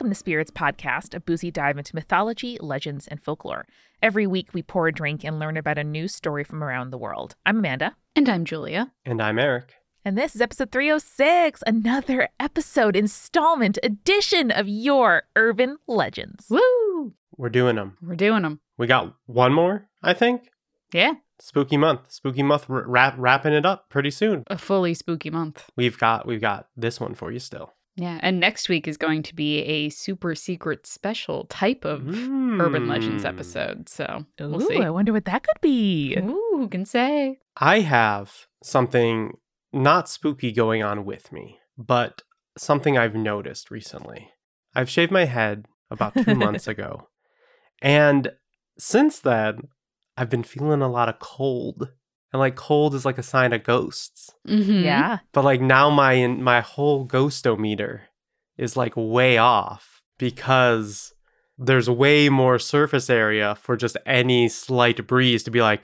Welcome to Spirits Podcast, a boozy dive into mythology, legends, and folklore. Every week, we pour a drink and learn about a new story from around the world. I'm Amanda. And I'm Julia. And I'm Eric. And this is episode 306, another episode, installment, edition of your urban legends. Woo! We're doing them. We're doing them. We got one more, I think. Yeah. Spooky month. Spooky month r- wrap, wrapping it up pretty soon. A fully spooky month. We've got we've got this one for you still. Yeah. And next week is going to be a super secret special type of urban legends Mm. episode. So we'll see. I wonder what that could be. Ooh, who can say? I have something not spooky going on with me, but something I've noticed recently. I've shaved my head about two months ago. And since then, I've been feeling a lot of cold. And like cold is like a sign of ghosts. Mm-hmm. Yeah. But like now my my whole ghostometer is like way off because there's way more surface area for just any slight breeze to be like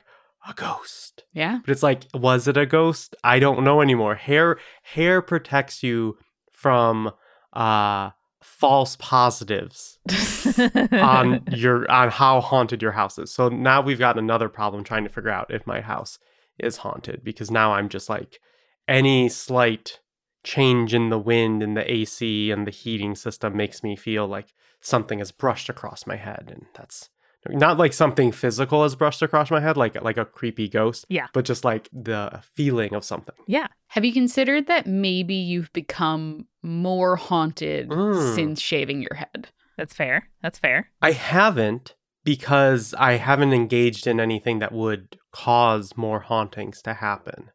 a ghost. Yeah. But it's like was it a ghost? I don't know anymore. Hair hair protects you from uh false positives on your on how haunted your house is. So now we've got another problem trying to figure out if my house is haunted because now I'm just like any slight change in the wind and the AC and the heating system makes me feel like something has brushed across my head and that's not like something physical has brushed across my head like like a creepy ghost Yeah. but just like the feeling of something yeah. Have you considered that maybe you've become more haunted Mm. since shaving your head? That's fair. That's fair. I haven't because I haven't engaged in anything that would cause more hauntings to happen.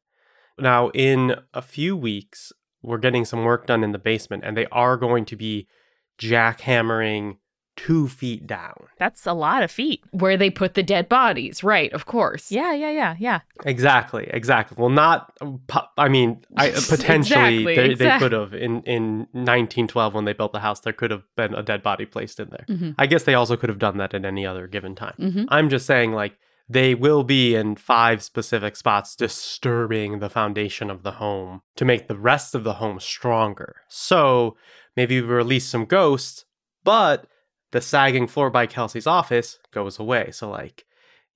Now, in a few weeks, we're getting some work done in the basement, and they are going to be jackhammering two feet down. That's a lot of feet. Where they put the dead bodies. Right, of course. Yeah, yeah, yeah, yeah. Exactly, exactly. Well, not. I mean, I, potentially Exactly, they, they could have in in 1912 when they built the house. There could have been a dead body placed in there. Mm-hmm. I guess they also could have done that at any other given time. Mm-hmm. I'm just saying, like, they will be in five specific spots, disturbing the foundation of the home to make the rest of the home stronger. So maybe we release some ghosts, but the sagging floor by Kelsey's office goes away. So, like,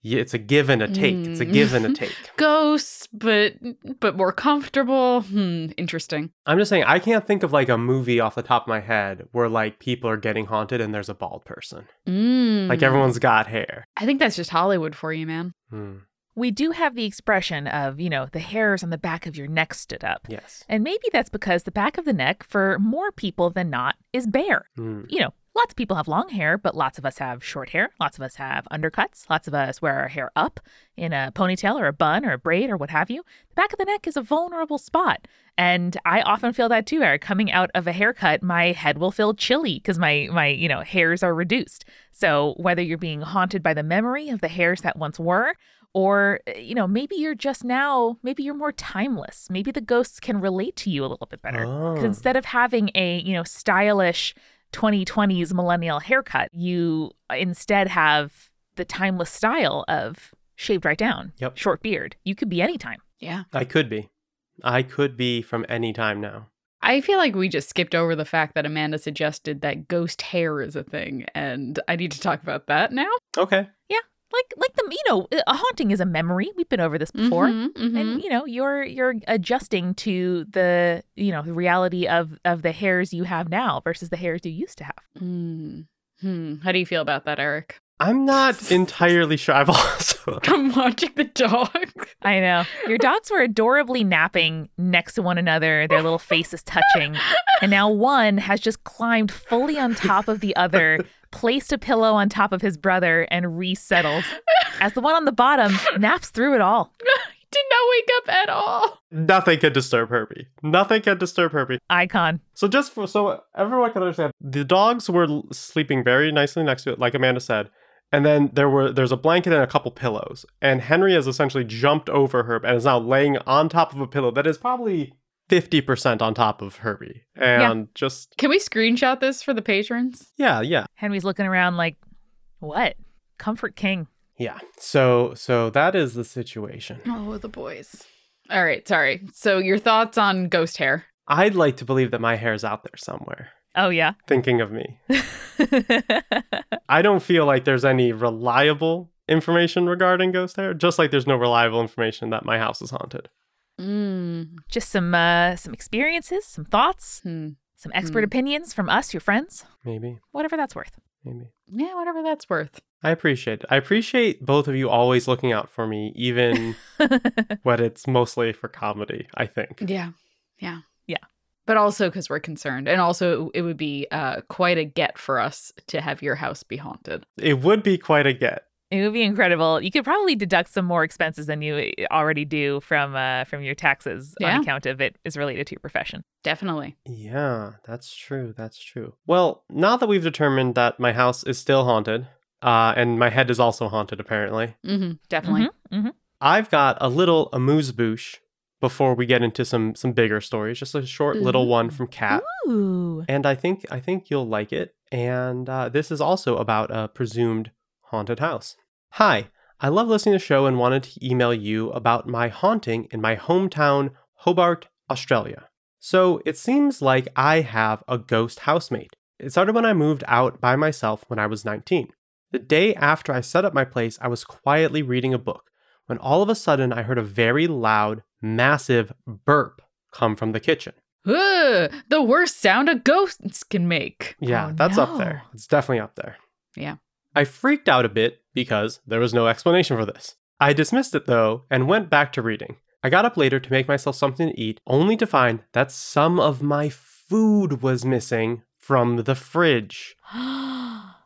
it's a give and a take. It's a Mm. give and a take. Ghosts, but but more comfortable. Hmm, interesting. I'm just saying, I can't think of like a movie off the top of my head where like people are getting haunted and there's a bald person. Mm. Like, everyone's got hair. I think that's just Hollywood for you, man. Hmm. We do have the expression of, you know, the hairs on the back of your neck stood up. Yes. And maybe that's because the back of the neck, for more people than not, is bare. Hmm. You know, lots of people have long hair, but lots of us have short hair. Lots of us have undercuts. Lots of us wear our hair up in a ponytail or a bun or a braid or what have you. The back of the neck is a vulnerable spot. And I often feel that too, Eric. Coming out of a haircut, my head will feel chilly because my my, you know, hairs are reduced. So whether you're being haunted by the memory of the hairs that once were, or you know, maybe you're just now, maybe you're more timeless. Maybe the ghosts can relate to you a little bit better Oh. instead of having a, you know, stylish 2020s millennial haircut, you instead have the timeless style of shaved right down, Yep. short beard. You could be anytime. Yeah. I could be. I could be from any time now. I feel like we just skipped over the fact that Amanda suggested that ghost hair is a thing, and I need to talk about that now. Okay. Like like the you know, a haunting is a memory. We've been over this before. Mhm, mhm. And you know, you're you're adjusting to the, you know, the reality of of the hairs you have now versus the hairs you used to have. Mm. Hmm. How do you feel about that, Eric? I'm not entirely sure. I've also. I'm watching the dog. I know. Your dogs were adorably napping next to one another, their little faces touching. And now one has just climbed fully on top of the other, placed a pillow on top of his brother, and resettled. As the one on the bottom naps through it all. Did not wake up at all. Nothing can disturb Herbie. Nothing can disturb Herbie. Icon. So just for so everyone can understand, the dogs were sleeping very nicely next to it, like Amanda said. And then there were there's a blanket and a couple pillows. And Henry has essentially jumped over her and is now laying on top of a pillow that is probably 50% on top of Herbie. And just Can we screenshot this for the patrons? yeah, yeah. Henry's looking around like, what? Comfort King. Yeah. So so that is the situation. Oh, the boys. All right, sorry. So your thoughts on ghost hair? I'd like to believe that my hair is out there somewhere. Oh, yeah. thinking of me. I don't feel like there's any reliable information regarding ghost hair, just like there's no reliable information that my house is haunted. Mm. Just some uh, some experiences, some thoughts, Hmm. some expert Hmm. opinions from us, your friends, Maybe, whatever that's worth. maybe. Yeah, whatever that's worth. I appreciate it. I appreciate both of you always looking out for me, even when it's mostly for comedy, I think. Yeah. Yeah. Yeah. But also because we're concerned. And also, it would be uh, quite a get for us to have your house be haunted. It would be quite a get. It would be incredible. You could probably deduct some more expenses than you already do from uh, from your taxes Yeah. on account of it is related to your profession. Definitely. Yeah, that's true. That's true. Well, now that we've determined that my house is still haunted, uh, and my head is also haunted, apparently, Mm-hmm, Definitely. Mhm, mhm. I've got a little amuse bouche before we get into some some bigger stories. Just a short little one from Kat, Ooh. and I think I think you'll like it. And uh, this is also about a presumed haunted house. Hi, I love listening to the show and wanted to email you about my haunting in my hometown, Hobart, Australia. So it seems like I have a ghost housemate. It started when I moved out by myself when I was 19. The day after I set up my place, I was quietly reading a book when all of a sudden I heard a very loud, massive burp come from the kitchen. Ugh, the worst sound a ghost can make. Yeah, Oh, that's up there. It's definitely up there. Yeah. I freaked out a bit because there was no explanation for this. I dismissed it though and went back to reading. I got up later to make myself something to eat, only to find that some of my food was missing from the fridge.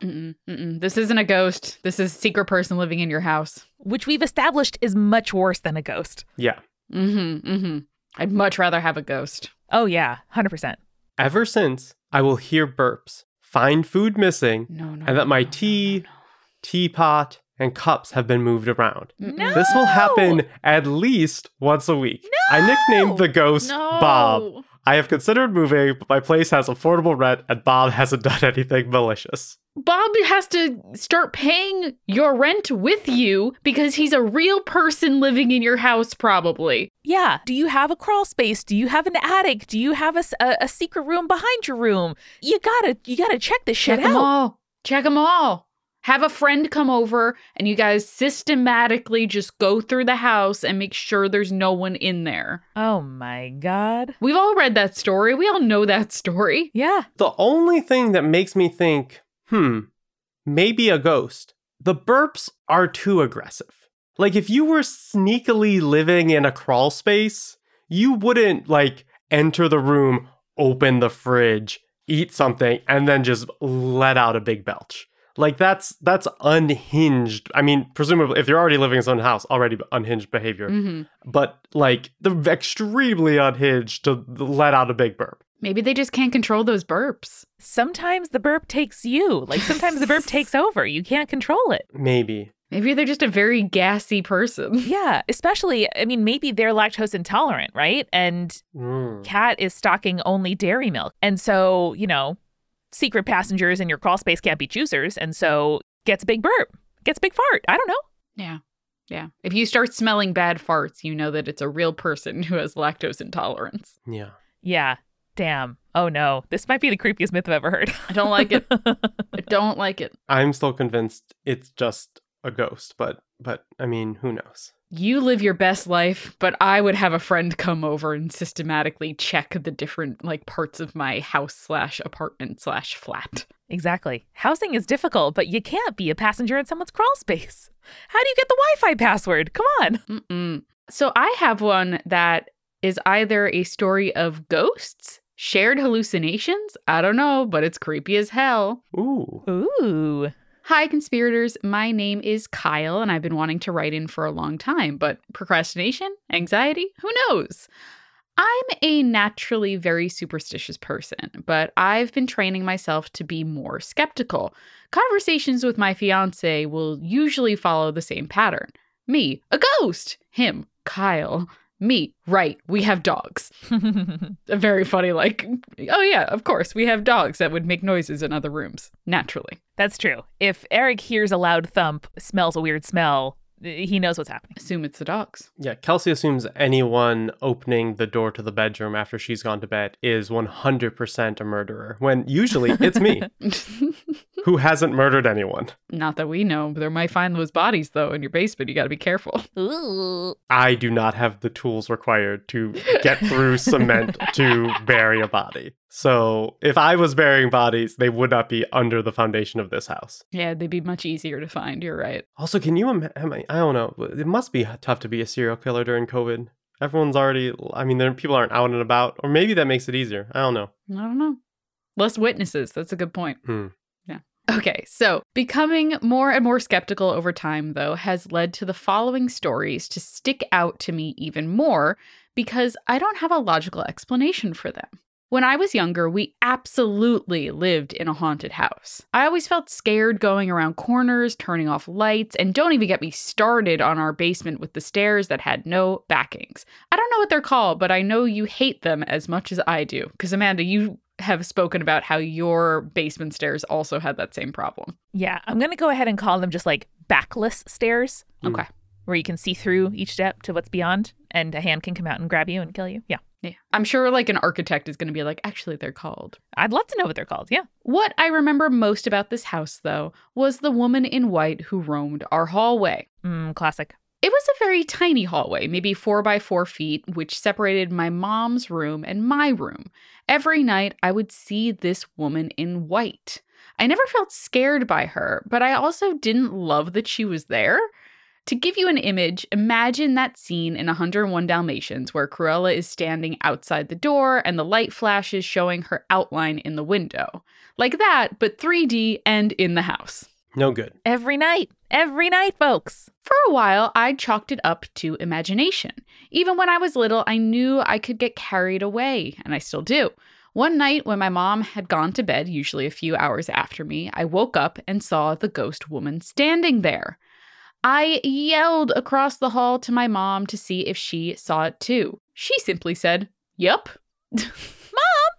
Mm-mm, mm-mm. This isn't a ghost. This is a secret person living in your house. Which we've established is much worse than a ghost. Yeah. Mm-hmm. Mm-hmm. I'd much rather have a ghost. Oh, yeah, 100%. Ever since, I will hear burps, find food missing, No, no. and that my tea, no, teapot, and cups have been moved around. no. This will happen at least once a week. I nicknamed the ghost. Bob. I have considered moving, but my place has affordable rent and Bob hasn't done anything malicious. Bob has to start paying your rent with you because he's a real person living in your house, probably. Yeah. Do you have a crawl space? Do you have an attic? Do you have a a secret room behind your room? You gotta you gotta check this shit out. Check them all. Check them all. Have a friend come over and you guys systematically just go through the house and make sure there's no one in there. Oh my god. We've all read that story. We all know that story. Yeah. The only thing that makes me think, hmm, maybe a ghost, the burps are too aggressive. Like if you were sneakily living in a crawl space, you wouldn't like enter the room, open the fridge, eat something, and then just let out a big belch. Like that's that's unhinged. I mean, presumably if you're already living in someone's house, already unhinged behavior. hmm But like the extremely unhinged to let out a big burp. Maybe they just can't control those burps. Sometimes the burp takes you. Like sometimes the burp takes over. You can't control it. Maybe. Maybe they're just a very gassy person. Yeah, especially I mean maybe they're lactose intolerant, right? And Mm. Kat is stocking only dairy milk. And so, you know, secret passengers in your crawl space can't be choosers and so gets a big burp, gets a big fart. I don't know. Yeah. Yeah. If you start smelling bad farts, you know that it's a real person who has lactose intolerance. Yeah. Yeah. Damn. Oh no. This might be the creepiest myth I've ever heard. I don't like it. I don't like it. I'm still convinced it's just a ghost, but but I mean, who knows? You live your best life, but I would have a friend come over and systematically check the different like parts of my house slash apartment slash flat. exactly. Housing is difficult, but you can't be a passenger in someone's crawl space. How do you get the Wi-Fi password? Come on. Mm-mm. So I have one that is either a story of ghosts, shared hallucinations. I don't know, but it's creepy as hell. Ooh. Ooh. Hi, conspirators. My name is Kyle, and I've been wanting to write in for a long time, but procrastination, anxiety, who knows? I'm a naturally very superstitious person, but I've been training myself to be more skeptical. Conversations with my fiance will usually follow the same pattern me, a ghost, him, Kyle, me, right, we have dogs. A very funny, like, oh yeah, of course, we have dogs that would make noises in other rooms, naturally. That's true. If Eric hears a loud thump, smells a weird smell, eh, he knows what's happening. Assume it's the dogs. Yeah, Kelsey assumes anyone opening the door to the bedroom after she's gone to bed is 100% a murderer, when usually it's me who hasn't murdered anyone. Not that we know. There might find those bodies though in your basement. You got to be careful. Ooh. I do not have the tools required to get through cement to bury a body. So if I was burying bodies, they would not be under the foundation of this house. Yeah, they'd be much easier to find. You're right. Also, can you imagine? I don't know. It must be tough to be a serial killer during COVID. Everyone's already, I mean, there, people aren't out and about, or maybe that makes it easier. I don't know. I don't know. Less witnesses. That's a good point. Hmm. Okay, so becoming more and more skeptical over time, though, has led to the following stories to stick out to me even more because I don't have a logical explanation for them. When I was younger, we absolutely lived in a haunted house. I always felt scared going around corners, turning off lights, and don't even get me started on our basement with the stairs that had no backings. I don't know what they're called, but I know you hate them as much as I do. Because, Amanda, you have spoken about how your basement stairs also had that same problem. Yeah, I'm going to go ahead and call them just like backless stairs, Mm. Okay. where you can see through each step to what's beyond, and a hand can come out and grab you and kill you. Yeah. Yeah. I'm sure like an architect is going to be like, actually, they're called. I'd love to know what they're called. Yeah. What I remember most about this house, though, was the woman in white who roamed our hallway. Mm, classic. It was a very tiny hallway, maybe four by four feet, which separated my mom's room and my room. Every night, I would see this woman in white. I never felt scared by her, but I also didn't love that she was there. To give you an image, imagine that scene in 101 Dalmatians where Cruella is standing outside the door and the light flashes showing her outline in the window. Like that, but 3D and in the house. No good. Every night. Every night, folks. For a while, I chalked it up to imagination. Even when I was little, I knew I could get carried away, and I still do. One night, when my mom had gone to bed, usually a few hours after me, I woke up and saw the ghost woman standing there. I yelled across the hall to my mom to see if she saw it too. She simply said, Yup. Mom!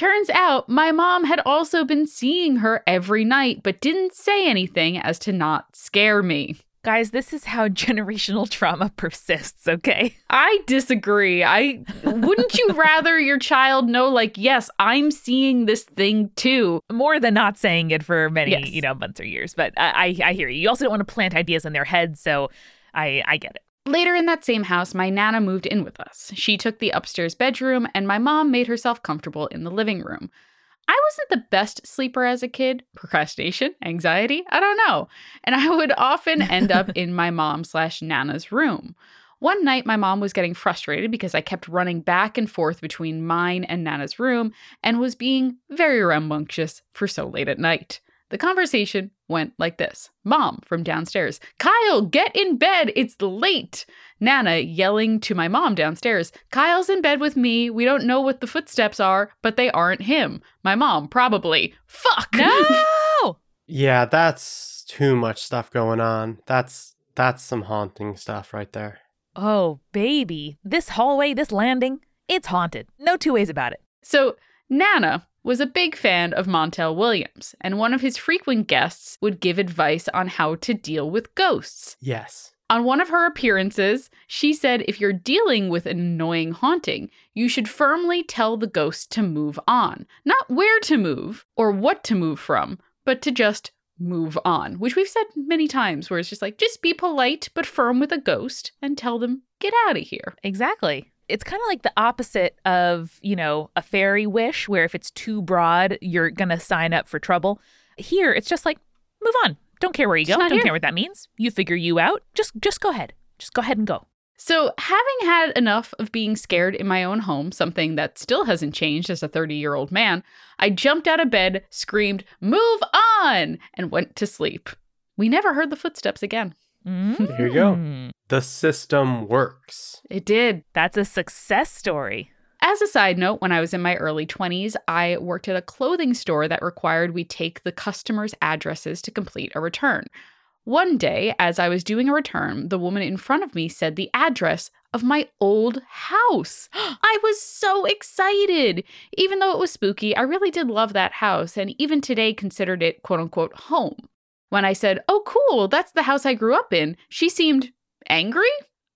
Turns out my mom had also been seeing her every night, but didn't say anything as to not scare me. Guys, this is how generational trauma persists, okay? I disagree. I wouldn't you rather your child know like yes, I'm seeing this thing too. More than not saying it for many, Yes. you know, months or years. But I, I, I hear you. You also don't want to plant ideas in their heads, so I, I get it. Later in that same house, my nana moved in with us. She took the upstairs bedroom and my mom made herself comfortable in the living room. I wasn't the best sleeper as a kid. Procrastination, anxiety, I don't know. And I would often end up in my mom slash nana's room. One night, my mom was getting frustrated because I kept running back and forth between mine and Nana's room and was being very rambunctious for so late at night. The conversation went like this Mom from downstairs, Kyle, get in bed, it's late. Nana yelling to my mom downstairs, Kyle's in bed with me. We don't know what the footsteps are, but they aren't him. My mom, probably. Fuck. No! Yeah, that's too much stuff going on. That's that's some haunting stuff right there. oh, baby. This hallway, this landing, it's haunted. No two ways about it. So, Nana was a big fan of Montel Williams, and one of his frequent guests would give advice on how to deal with ghosts. Yes. On one of her appearances, she said if you're dealing with an annoying haunting, you should firmly tell the ghost to move on. Not where to move or what to move from, but to just move on, which we've said many times, where it's just like, just be polite but firm with a ghost and tell them, get out of here. Exactly. It's kind of like the opposite of, you know, a fairy wish, where if it's too broad, you're going to sign up for trouble. Here, it's just like, move on. Don't care where you go. Don't here. care what that means. You figure you out. Just just go ahead. Just go ahead and go. So, having had enough of being scared in my own home, something that still hasn't changed as a 30 year old man, I jumped out of bed, screamed, Move on! and went to sleep. We never heard the footsteps again. There you go. Mm. The system works. It did. That's a success story. As a side note, when I was in my early 20s, I worked at a clothing store that required we take the customers' addresses to complete a return. One day, as I was doing a return, the woman in front of me said the address of my old house. I was so excited. Even though it was spooky, I really did love that house and even today considered it quote unquote home. When I said, Oh, cool, that's the house I grew up in, she seemed angry.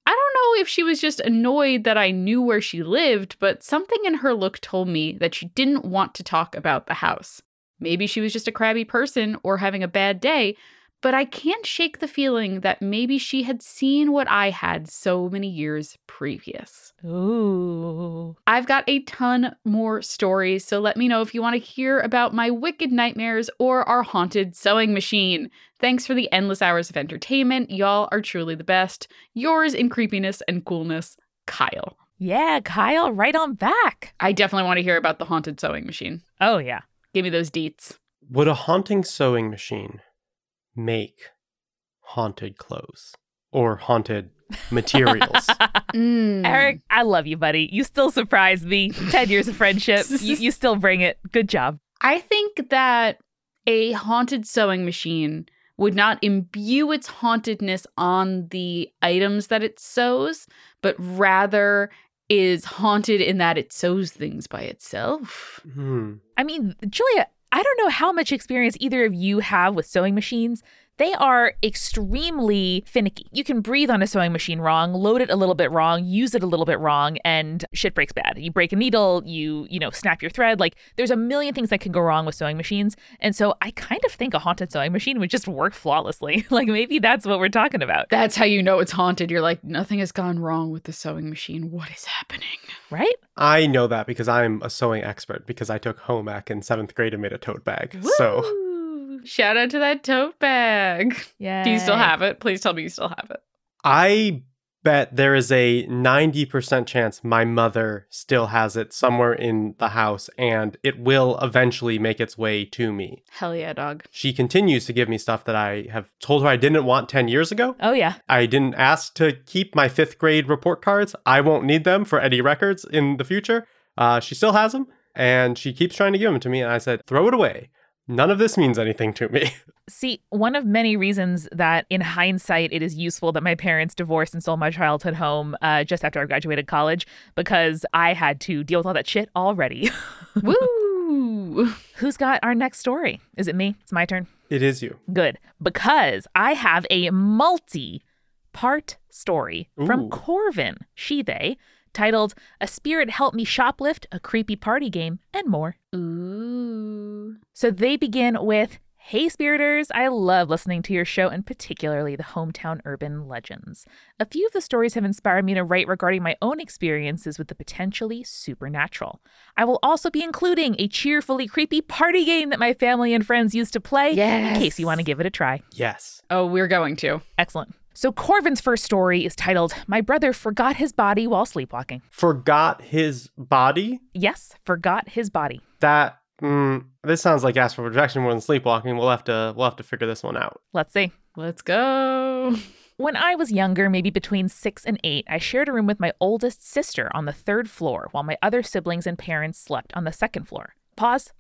I don't know if she was just annoyed that I knew where she lived, but something in her look told me that she didn't want to talk about the house. Maybe she was just a crabby person or having a bad day, but I can't shake the feeling that maybe she had seen what I had so many years previous. Ooh. I've got a ton more stories, so let me know if you want to hear about my wicked nightmares or our haunted sewing machine. Thanks for the endless hours of entertainment. Y'all are truly the best. Yours in creepiness and coolness, Kyle. Yeah, Kyle, right on back. I definitely want to hear about the haunted sewing machine. Oh, yeah. Give me those deets. Would a haunting sewing machine make haunted clothes or haunted materials? Mm. Eric, I love you, buddy. You still surprise me. 10 years of friendship. you, you still bring it. Good job. I think that a haunted sewing machine would not imbue its hauntedness on the items that it sews, but rather is haunted in that it sews things by itself. hmm. I mean, Julia, I don't know how much experience either of you have with sewing machines. They are extremely finicky. You can breathe on a sewing machine wrong, load it a little bit wrong, use it a little bit wrong, and shit breaks bad. You break a needle, you, you know, snap your thread. Like there's a million things that can go wrong with sewing machines. And so I kind of think a haunted sewing machine would just work flawlessly. like maybe that's what we're talking about, That's how you know it's haunted. You're like, nothing has gone wrong with the sewing machine. What is happening? right? I know that because I'm a sewing expert because I took home ec in seventh grade and made a tote bag. So Woo! Shout out to that tote bag. Yeah. Do you still have it? Please tell me you still have it. I bet there is a 90% chance my mother still has it somewhere in the house and it will eventually make its way to me. Hell yeah, dog. She continues to give me stuff that I have told her I didn't want 10 years ago. Oh yeah. I didn't ask to keep my fifth grade report cards. I won't need them for any records in the future. Uh, she still has them and she keeps trying to give them to me. And I said, throw it away. None of this means anything to me. See, one of many reasons that in hindsight it is useful that my parents divorced and sold my childhood home uh, just after I graduated college because I had to deal with all that shit already. Woo! Who's got our next story? Is it me? It's my turn. it is you. Good. Because I have a multi part story from Corvin, she, they, titled A Spirit Help Me Shoplift, a Creepy Party Game, and more. Ooh. So they begin with Hey, Spiriters, I love listening to your show and particularly the hometown urban legends. A few of the stories have inspired me to write regarding my own experiences with the potentially supernatural. I will also be including a cheerfully creepy party game that my family and friends used to play yes. in case you want to give it a try. Yes. Oh, we're going to. Excellent. So Corvin's first story is titled My Brother Forgot His Body While Sleepwalking. Forgot his body? Yes, forgot his body. That mm, this sounds like astral projection more than sleepwalking. We'll have to we'll have to figure this one out. Let's see. Let's go. When I was younger, maybe between six and eight, I shared a room with my oldest sister on the third floor while my other siblings and parents slept on the second floor. Pause.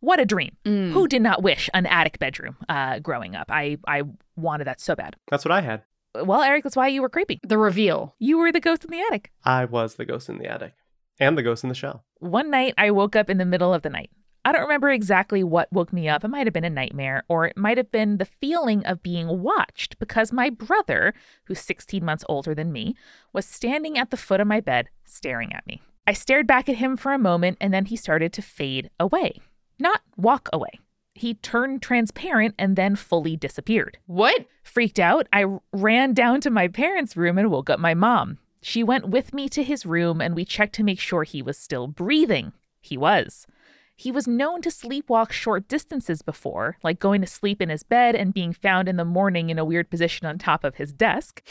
What a dream. Mm. Who did not wish an attic bedroom uh, growing up? I, I wanted that so bad. That's what I had. Well, Eric, that's why you were creepy. The reveal. You were the ghost in the attic. I was the ghost in the attic. And the ghost in the shell. One night, I woke up in the middle of the night. I don't remember exactly what woke me up. It might have been a nightmare, or it might have been the feeling of being watched because my brother, who's 16 months older than me, was standing at the foot of my bed staring at me. I stared back at him for a moment and then he started to fade away. Not walk away. He turned transparent and then fully disappeared. What? Freaked out, I ran down to my parents' room and woke up my mom. She went with me to his room and we checked to make sure he was still breathing. He was. He was known to sleepwalk short distances before, like going to sleep in his bed and being found in the morning in a weird position on top of his desk.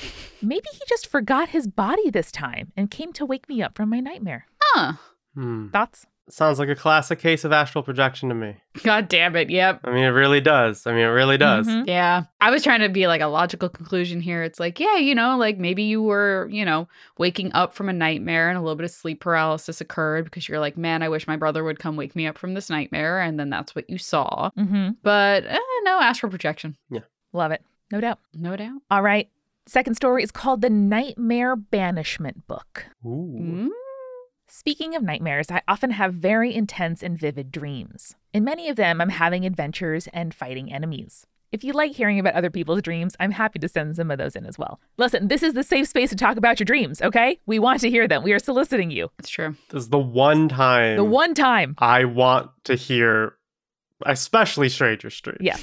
Maybe he just forgot his body this time and came to wake me up from my nightmare. Huh. Hmm. Thoughts? Sounds like a classic case of astral projection to me. God damn it. Yep. I mean, it really does. I mean, it really does. Mhm. Yeah. I was trying to be like a logical conclusion here. It's like, yeah, you know, like maybe you were, you know, waking up from a nightmare and a little bit of sleep paralysis occurred because you're like, man, I wish my brother would come wake me up from this nightmare. And then that's what you saw. Mm-hmm. But eh, no astral projection. Yeah. Love it. No doubt. No doubt. All right. Second story is called The Nightmare Banishment Book. Ooh. Mm. Speaking of nightmares, I often have very intense and vivid dreams. In many of them, I'm having adventures and fighting enemies. If you like hearing about other people's dreams, I'm happy to send some of those in as well. Listen, this is the safe space to talk about your dreams, okay? We want to hear them. We are soliciting you. It's true. This is the one time The one time. I want to hear, especially Stranger Street. Yeah.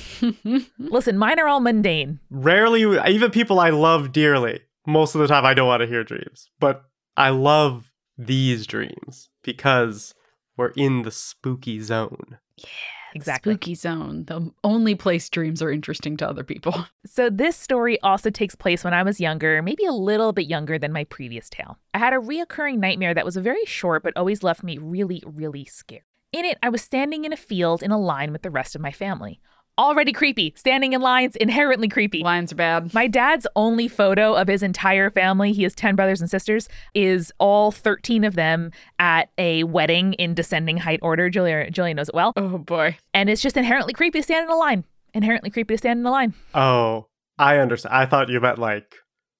Listen, mine are all mundane. Rarely, even people I love dearly, most of the time I don't want to hear dreams. But I love these dreams because we're in the spooky zone. Yeah, exactly. Spooky zone, the only place dreams are interesting to other people. So, this story also takes place when I was younger, maybe a little bit younger than my previous tale. I had a reoccurring nightmare that was very short but always left me really, really scared. In it, I was standing in a field in a line with the rest of my family. Already creepy. Standing in lines, inherently creepy. Lines are bad. My dad's only photo of his entire family, he has 10 brothers and sisters, is all 13 of them at a wedding in descending height order. Julia, Julia knows it well. Oh boy. And it's just inherently creepy to stand in a line. Inherently creepy to stand in a line. Oh, I understand. I thought you meant like,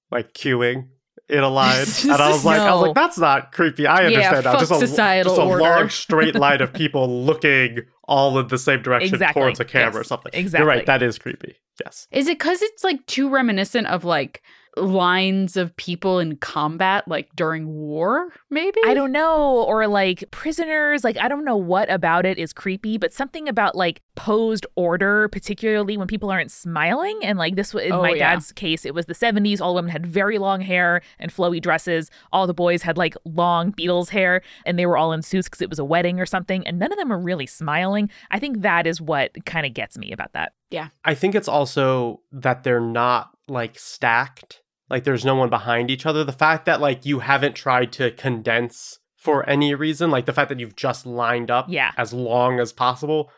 like queuing in a line, and I was like, I was like, that's not creepy. I understand now. fuck Just a, societal just a order. long straight line of people looking all in the same direction Exactly. towards a camera or something. Exactly. You're right. That is creepy. Yes. Is it because it's like too reminiscent of like lines of people in combat, like during war, maybe? I don't know. Or like prisoners. Like, I don't know what about it is creepy, but something about like posed order, particularly when people aren't smiling. And like this, wa- in Oh, my yeah. dad's case, it was the 70s. All women had very long hair and flowy dresses. All the boys had like long Beatles hair and they were all in suits because it was a wedding or something. And none of them are really smiling. I think that is what kind of gets me about that. Yeah. I think it's also that they're not like stacked. Like there's no one behind each other. The fact that like you haven't tried to condense for any reason, like the fact that you've just lined up Yeah. as long as possible,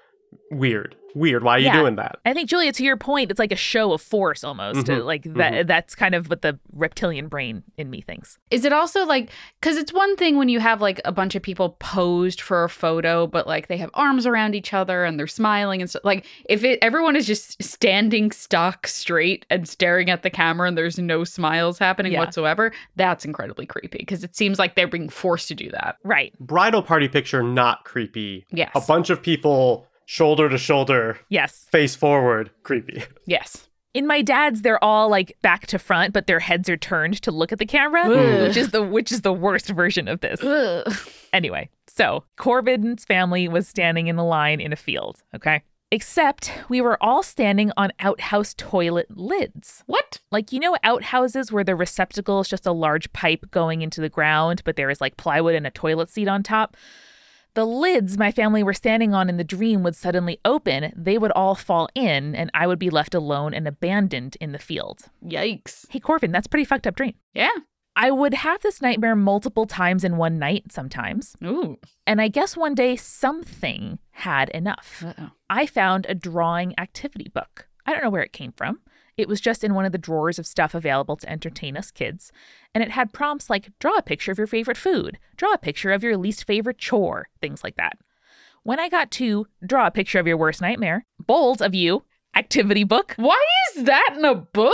weird. Weird. Why are you doing that? I think Julia, to your point, it's like a show of force almost. Mhm, Like that. mhm. That's kind of what the reptilian brain in me thinks. Is it also like because it's one thing when you have like a bunch of people posed for a photo, but like they have arms around each other and they're smiling and stuff. Like if it everyone is just standing stock straight and staring at the camera and there's no smiles happening Yeah. whatsoever, that's incredibly creepy because it seems like they're being forced to do that. Right. Bridal party picture, not creepy. Yes. A bunch of people shoulder to shoulder, Yes. face forward, creepy. Yes. In my dad's, they're all like back to front, but their heads are turned to look at the camera, Ugh. which is the which is the worst version of this. Ugh. Anyway, so Corvin's family was standing in a line in a field. Okay. Except we were all standing on outhouse toilet lids. What? Like, you know, outhouses where the receptacle is just a large pipe going into the ground, but there is like plywood and a toilet seat on top? The lids my family were standing on in the dream would suddenly open, they would all fall in, and I would be left alone and abandoned in the field. Yikes. Hey, Corvin, that's a pretty fucked up dream. Yeah. I would have this nightmare multiple times in one night sometimes. Ooh. And I guess one day something had enough. Uh-oh. I found a drawing activity book. I don't know where it came from. It was just in one of the drawers of stuff available to entertain us kids. And it had prompts like draw a picture of your favorite food, draw a picture of your least favorite chore, things like that. When I got to draw a picture of your worst nightmare, bold of you, activity book. Why is that in a book?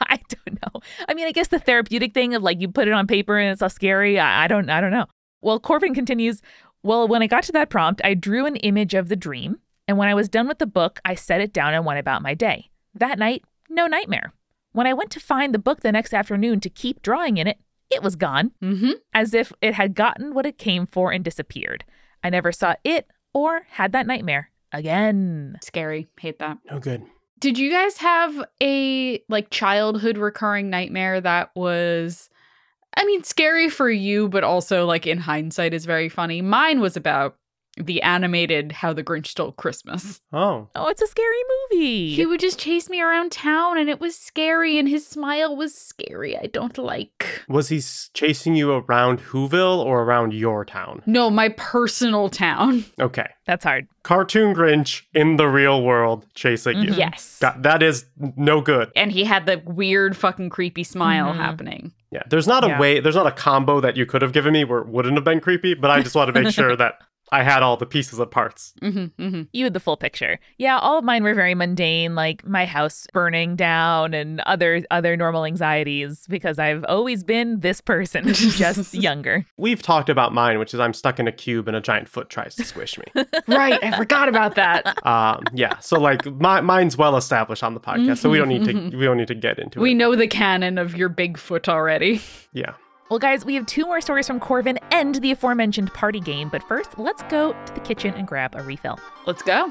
I don't know. I mean, I guess the therapeutic thing of like you put it on paper and it's all scary. I, I don't. I don't know. Well, Corvin continues. Well, when I got to that prompt, I drew an image of the dream, and when I was done with the book, I set it down and went about my day. That night, no nightmare. When I went to find the book the next afternoon to keep drawing in it, it was gone, mm-hmm. as if it had gotten what it came for and disappeared. I never saw it or had that nightmare again. Scary. Hate that. No good. Did you guys have a like childhood recurring nightmare that was I mean scary for you but also like in hindsight is very funny. Mine was about the animated How the Grinch Stole Christmas. Oh. Oh, it's a scary movie. He would just chase me around town and it was scary and his smile was scary. I don't like. Was he chasing you around Whoville or around your town? No, my personal town. Okay. That's hard. Cartoon Grinch in the real world chasing you. Mhm. Yes. That, that is no good. and he had the weird fucking creepy smile Mhm. happening. Yeah. There's not a Yeah. way, there's not a combo that you could have given me where it wouldn't have been creepy, but I just want to make sure that I had all the pieces and parts. Mm-hmm, mm-hmm. You had the full picture. Yeah, all of mine were very mundane, like my house burning down and other other normal anxieties because I've always been this person, just younger. We've talked about mine, which is I'm stuck in a cube and a giant foot tries to squish me. right, I forgot about that. um, yeah, so like my, mine's well established on the podcast, so we don't need to we don't need to get into We it. We know the canon of your big foot already. Yeah. Well, guys, we have two more stories from Corvin and the aforementioned party game, but first, let's go to the kitchen and grab a refill. Let's go.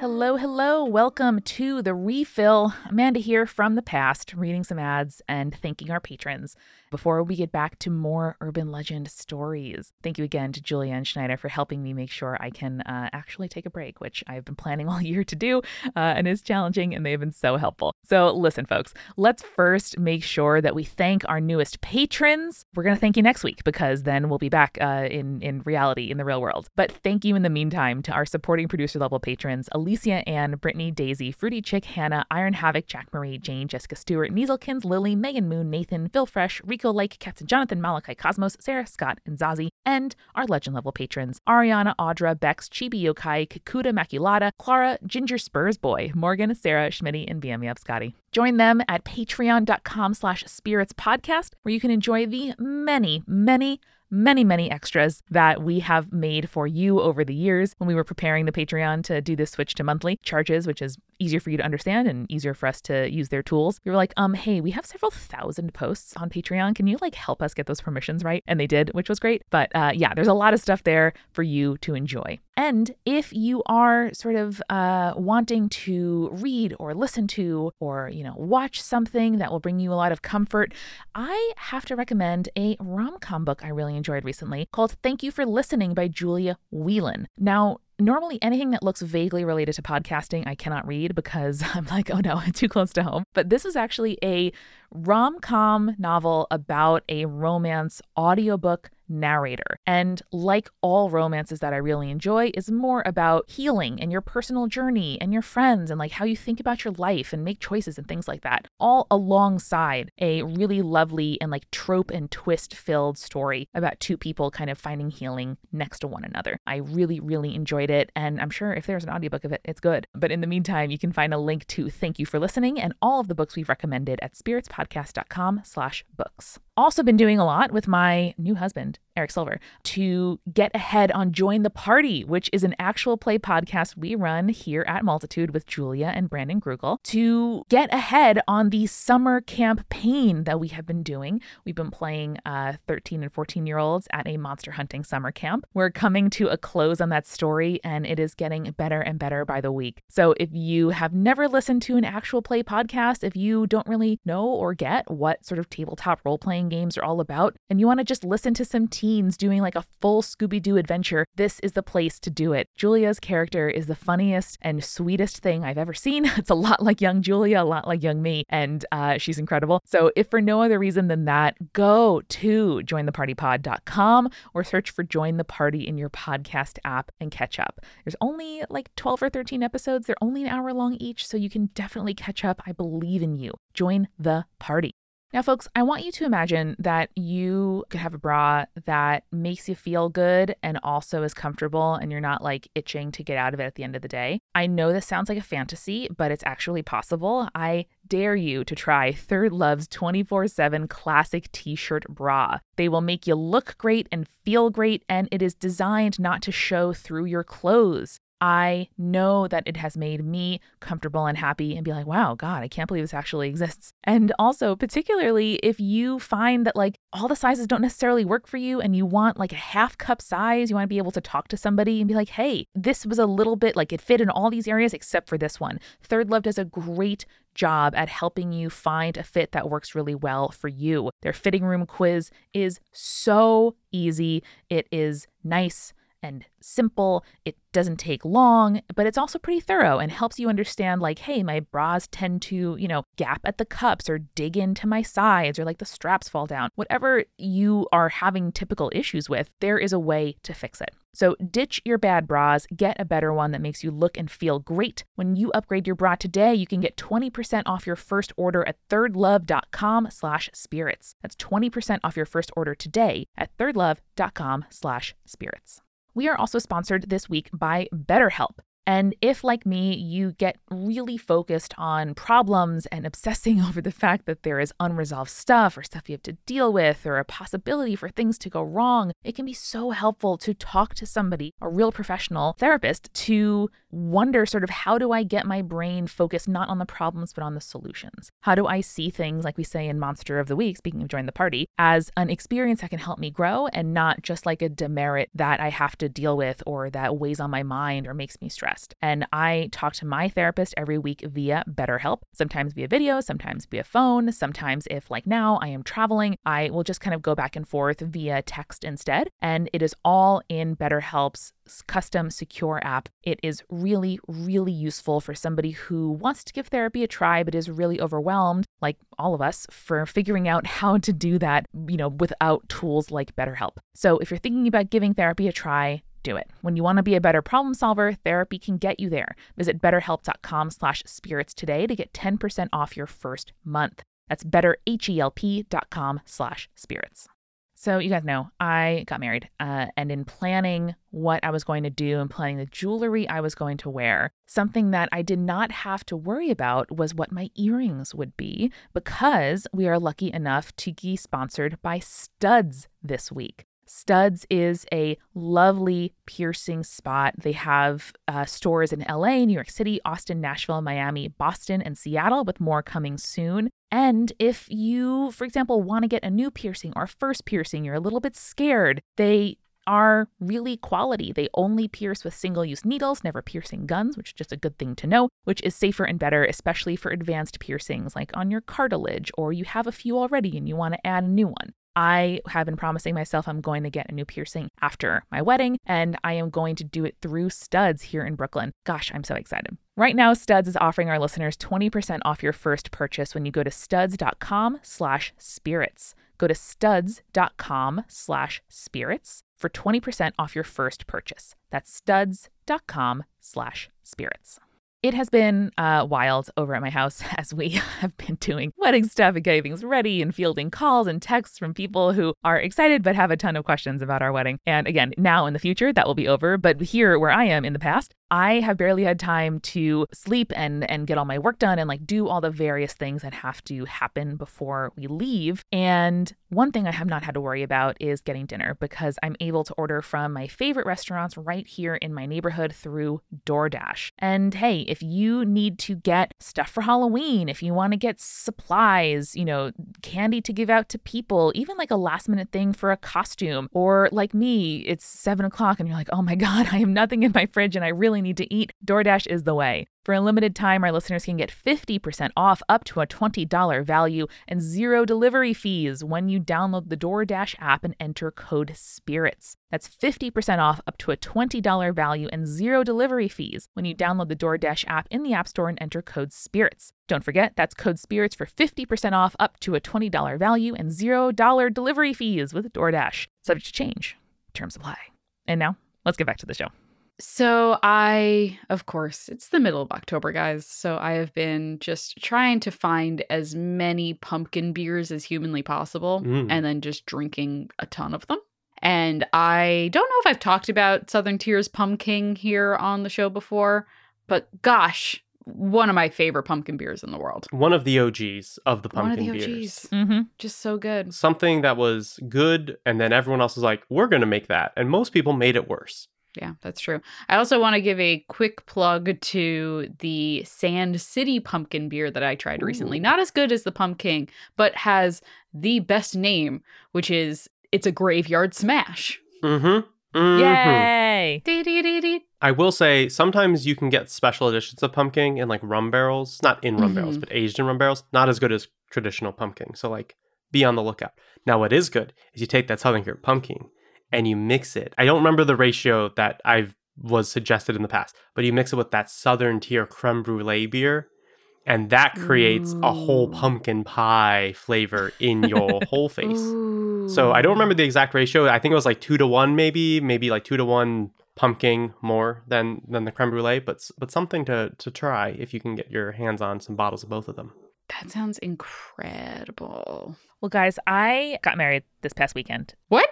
Hello, hello. Welcome to the refill. Amanda here from the past, reading some ads and thanking our patrons before we get back to more urban legend stories. Thank you again to Julia and Schneider for helping me make sure I can uh, actually take a break, which I've been planning all year to do uh, and is challenging, and they've been so helpful. So, listen, folks, let's first make sure that we thank our newest patrons. We're going to thank you next week because then we'll be back uh, in, in reality, in the real world. But thank you in the meantime to our supporting producer level patrons Alicia Ann, Brittany, Daisy, Fruity Chick, Hannah, Iron Havoc, Jack Marie, Jane, Jessica Stewart, Nieselkins, Lily, Megan Moon, Nathan, Phil Fresh, Rico Lake, Captain Jonathan, Malachi Cosmos, Sarah, Scott, and Zazie, and our legend level patrons Ariana, Audra, Bex, Chibi Yokai, Kakuda Maculata, Clara, Ginger Spurs Boy, Morgan, Sarah, Schmitty, and BM Up Scotty. Join them at patreon.com slash spirits podcast, where you can enjoy the many, many, many, many extras that we have made for you over the years when we were preparing the Patreon to do this switch to monthly charges, which is easier for you to understand and easier for us to use their tools. We were like, um, hey, we have several thousand posts on Patreon. Can you like help us get those permissions right? And they did, which was great. But uh, yeah, there's a lot of stuff there for you to enjoy. And if you are sort of uh, wanting to read or listen to or, you know, watch something that will bring you a lot of comfort, I have to recommend a rom com book I really enjoyed recently called Thank You for Listening by Julia Whelan. Now, Normally, anything that looks vaguely related to podcasting, I cannot read because I'm like, oh no, too close to home. But this is actually a rom com novel about a romance audiobook narrator. And like all romances that I really enjoy, is more about healing and your personal journey and your friends and like how you think about your life and make choices and things like that, all alongside a really lovely and like trope and twist filled story about two people kind of finding healing next to one another. I really, really enjoyed it. And I'm sure if there's an audiobook of it, it's good. But in the meantime, you can find a link to thank you for listening and all of the books we've recommended at spiritspodcast.com slash books. Also been doing a lot with my new husband, Eric Silver, to get ahead on Join the Party, which is an actual play podcast we run here at Multitude with Julia and Brandon Grugel to get ahead on the summer campaign that we have been doing. We've been playing uh, 13 and 14 year olds at a monster hunting summer camp. We're coming to a close on that story, and it is getting better and better by the week. So if you have never listened to an actual play podcast, if you don't really know or get what sort of tabletop role playing games are all about, and you want to just listen to some teens doing like a full Scooby Doo adventure, this is the place to do it. Julia's character is the funniest and sweetest thing I've ever seen. It's a lot like young Julia, a lot like young me, and uh, she's incredible. So, if for no other reason than that, go to jointhepartypod.com or search for Join the Party in your podcast app and catch up. There's only like 12 or 13 episodes, they're only an hour long each, so you can definitely catch up. I believe in you. Join the party. Now, folks, I want you to imagine that you could have a bra that makes you feel good and also is comfortable, and you're not like itching to get out of it at the end of the day. I know this sounds like a fantasy, but it's actually possible. I dare you to try ThirdLove's 24 7 classic t shirt bra. They will make you look great and feel great, and it is designed not to show through your clothes. I know that it has made me comfortable and happy and be like, wow, God, I can't believe this actually exists. And also, particularly if you find that like all the sizes don't necessarily work for you and you want like a half cup size, you want to be able to talk to somebody and be like, hey, this was a little bit like it fit in all these areas except for this one. ThirdLove does a great job at helping you find a fit that works really well for you. Their fitting room quiz is so easy, it is nice and simple. It doesn't take long, but it's also pretty thorough and helps you understand like, hey, my bras tend to, you know, gap at the cups or dig into my sides or like the straps fall down. Whatever you are having typical issues with, there is a way to fix it. So ditch your bad bras, get a better one that makes you look and feel great. When you upgrade your bra today, you can get 20% off your first order at thirdlove.com slash spirits. That's 20% off your first order today at thirdlove.com slash spirits. We are also sponsored this week by BetterHelp. And if, like me, you get really focused on problems and obsessing over the fact that there is unresolved stuff or stuff you have to deal with or a possibility for things to go wrong, it can be so helpful to talk to somebody, a real professional therapist, to wonder sort of how do I get my brain focused not on the problems but on the solutions? How do I see things, like we say in Monster of the Week, speaking of join the party, as an experience that can help me grow and not just like a demerit that I have to deal with or that weighs on my mind or makes me stressed? And I talk to my therapist every week via BetterHelp, sometimes via video, sometimes via phone, sometimes if like now I am traveling, I will just kind of go back and forth via text instead. And it is all in BetterHelp's custom secure app. It is really, really useful for somebody who wants to give therapy a try but is really overwhelmed, like all of us, for figuring out how to do that, you know, without tools like BetterHelp. So if you're thinking about giving therapy a try, do it. When you want to be a better problem solver, therapy can get you there. Visit betterhelp.com slash spirits today to get 10% off your first month. That's betterhelp.com slash spirits. So, you guys know I got married, uh, and in planning what I was going to do and planning the jewelry I was going to wear, something that I did not have to worry about was what my earrings would be because we are lucky enough to be sponsored by Studs this week. Studs is a lovely piercing spot. They have uh, stores in LA, New York City, Austin, Nashville, Miami, Boston, and Seattle, with more coming soon. And if you, for example, want to get a new piercing or first piercing, you're a little bit scared, they are really quality. They only pierce with single use needles, never piercing guns, which is just a good thing to know, which is safer and better, especially for advanced piercings like on your cartilage, or you have a few already and you want to add a new one. I have been promising myself I'm going to get a new piercing after my wedding, and I am going to do it through Studs here in Brooklyn. Gosh, I'm so excited. Right now, Studs is offering our listeners 20% off your first purchase when you go to studs.com slash spirits. Go to studs.com slash spirits for 20% off your first purchase. That's studs.com slash spirits. It has been uh, wild over at my house as we have been doing wedding stuff and getting things ready and fielding calls and texts from people who are excited but have a ton of questions about our wedding. And again, now in the future, that will be over. But here, where I am in the past, I have barely had time to sleep and and get all my work done and like do all the various things that have to happen before we leave. And one thing I have not had to worry about is getting dinner because I'm able to order from my favorite restaurants right here in my neighborhood through DoorDash. And hey, if you need to get stuff for Halloween, if you want to get supplies, you know, candy to give out to people, even like a last minute thing for a costume, or like me, it's seven o'clock and you're like, oh my God, I have nothing in my fridge and I really need to eat, DoorDash is the way. For a limited time, our listeners can get 50% off up to a $20 value and zero delivery fees when you download the DoorDash app and enter code SPIRITS. That's 50% off up to a $20 value and zero delivery fees when you download the DoorDash app in the App Store and enter code SPIRITS. Don't forget, that's code SPIRITS for 50% off up to a $20 value and $0 delivery fees with DoorDash. Subject to change. Terms apply. And now, let's get back to the show. So, I, of course, it's the middle of October, guys. So, I have been just trying to find as many pumpkin beers as humanly possible Mm. and then just drinking a ton of them. And I don't know if I've talked about Southern Tier Pumpkin here on the show before, but gosh, one of my favorite pumpkin beers in the world. One of the OGs of the One of pumpkin the beers. Mm-hmm. Just so good. Something that was good, and then everyone else was like, "We're gonna make that," and most people made it worse. Yeah, that's true. I also want to give a quick plug to the Sand City pumpkin beer that I tried recently. Not as good as the Pumpkin, but has the best name, which is it's a graveyard smash. Mm-hmm. Mhm. Yay! I will say sometimes you can get special editions of pumpkin in like rum barrels, not in rum barrels, Mhm. but aged in rum barrels. Not as good as traditional pumpkin. So like, be on the lookout. Now, what is good is you take that Southern Tier pumpkin and you mix it. I don't remember the ratio that I've was suggested in the past, but you mix it with that Southern Tier creme brulee beer, and that creates a whole pumpkin pie flavor in your whole face. Ooh. So I don't remember the exact ratio. I think it was like two to one, maybe, maybe like two to one pumpkin more than than the creme brulee. But but something to to try if you can get your hands on some bottles of both of them. That sounds incredible. Well, guys, I got married this past weekend. What?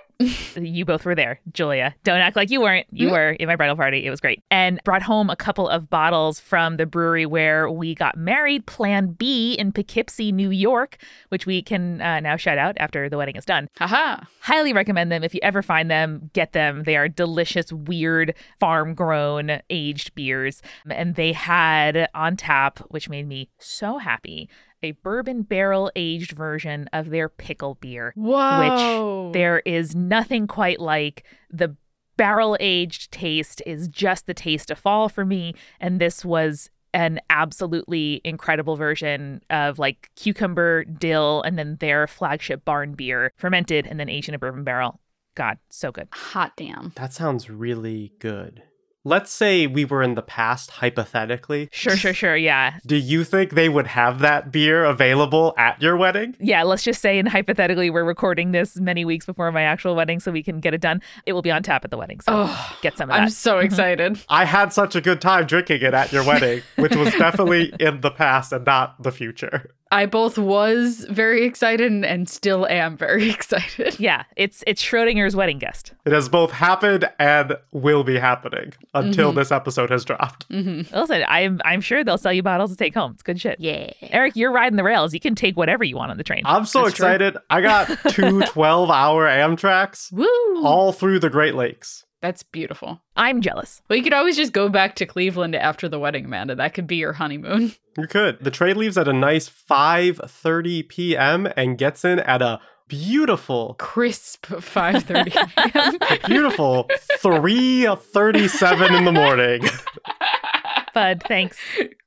You both were there, Julia. Don't act like you weren't. You Mhm. were in my bridal party. It was great. And brought home a couple of bottles from the brewery where we got married, Plan Bee in Poughkeepsie, New York, which we can uh, now shout out after the wedding is done. Haha. Highly recommend them. If you ever find them, get them. They are delicious, weird, farm grown, aged beers. And they had on tap, which made me so happy, a bourbon barrel aged version of their pickle beer. Whoa. Which there is nothing quite like the barrel aged taste is just the taste of fall for me. And this was an absolutely incredible version of like cucumber, dill, and then their flagship barn beer, fermented and then aged in a bourbon barrel. God, so good. Hot damn. That sounds really good. Let's say we were in the past, hypothetically. Sure, sure, sure. Yeah. Do you think they would have that beer available at your wedding? Yeah, let's just say, and hypothetically, we're recording this many weeks before my actual wedding so we can get it done. It will be on tap at the wedding. So Oh, get some of that. I'm so mm-hmm. excited. I had such a good time drinking it at your wedding, which was definitely in the past and not the future. I both was very excited and, and still am very excited. Yeah, it's it's Schrodinger's wedding guest. It has both happened and will be happening until Mhm. this episode has dropped. hmm Listen, I'm I'm sure they'll sell you bottles to take home. It's good shit. Yeah. Eric, you're riding the rails. You can take whatever you want on the train. I'm so That's true. excited. I got two 12 hour Amtraks Woo. all through the Great Lakes. That's beautiful. I'm jealous. Well, you could always just go back to Cleveland after the wedding, Amanda. That could be your honeymoon. You could. The train leaves at a nice 5:30 p.m. and gets in at a beautiful, Crisp 5:30 p.m. beautiful 3:37 in the morning. Bud, thanks.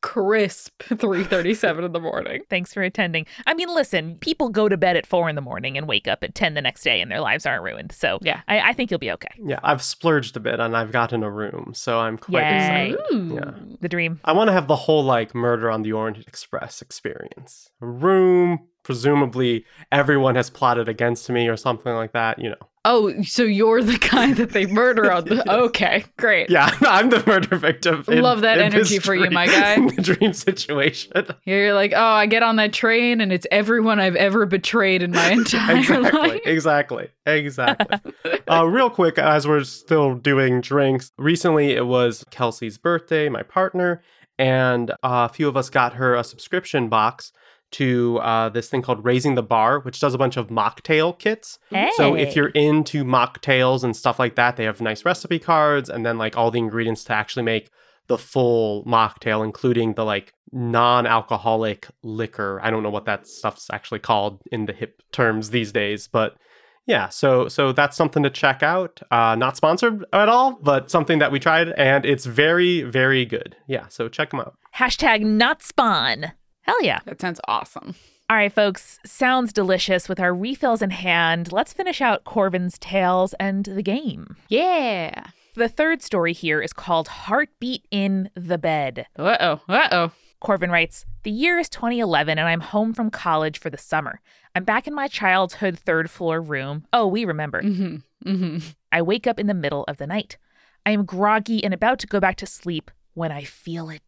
Crisp 3:37 in the morning. Thanks for attending. I mean, listen, people go to bed at four in the morning and wake up at 10 the next day and their lives aren't ruined. So Yeah. I, I think you'll be okay. Yeah, I've splurged a bit and I've gotten a room, so I'm quite Yay. excited. Ooh. Yeah. The dream. I want to have the whole like Murder on the Orient Express experience. Room, presumably everyone has plotted against me or something like that, you know. Oh, so you're the guy that they murder on the Okay, great. Yeah, I'm the murder victim. in- Love that energy for you, my guy. the dream situation. You're like, oh, I get on that train and it's everyone I've ever betrayed in my entire exactly, life. exactly, exactly. uh, real quick, as we're still doing drinks, recently it was Kelsey's birthday, my partner, and uh, a few of us got her a subscription box to uh, this thing called Raising the Bar, which does a bunch of mocktail kits. So if you're into mocktails and stuff like that, they have nice recipe cards and then like all the ingredients to actually make the full mocktail, including the like non-alcoholic liquor. I don't know what that stuff's actually called in the hip terms these days, but yeah, so so that's something to check out. Uh, not sponsored at all, but something that we tried, and it's very very good. Yeah, so check them out. Hashtag not spawn. Hell yeah. That sounds awesome. All right, folks. Sounds delicious. With our refills in hand, let's finish out Corvin's tales and the game. Yeah. The third story here is called Heartbeat in the Bed. Uh oh. Uh oh. Corvin writes The year is 2011 and I'm home from college for the summer. I'm back in my childhood third floor room. Oh, we remember. hmm hmm I wake up in the middle of the night. I am groggy and about to go back to sleep when I feel it.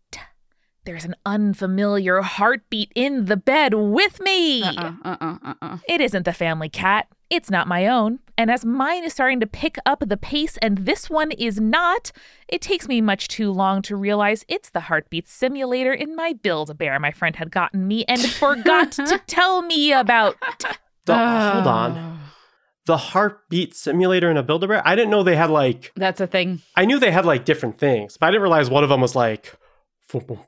There's an unfamiliar heartbeat in the bed with me. Uh uh. Uh uh. Uh It isn't the family cat. It's not my own. And as mine is starting to pick up the pace and this one is not, it takes me much too long to realize it's the heartbeat simulator in my Build a Bear my friend had gotten me and forgot to tell me about. The, hold on, the heartbeat simulator in a Build-A-Bear. I didn't know they had like. That's a thing. I knew they had like different things, but I didn't realize one of them was like. Boom, boom,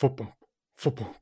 foop boom.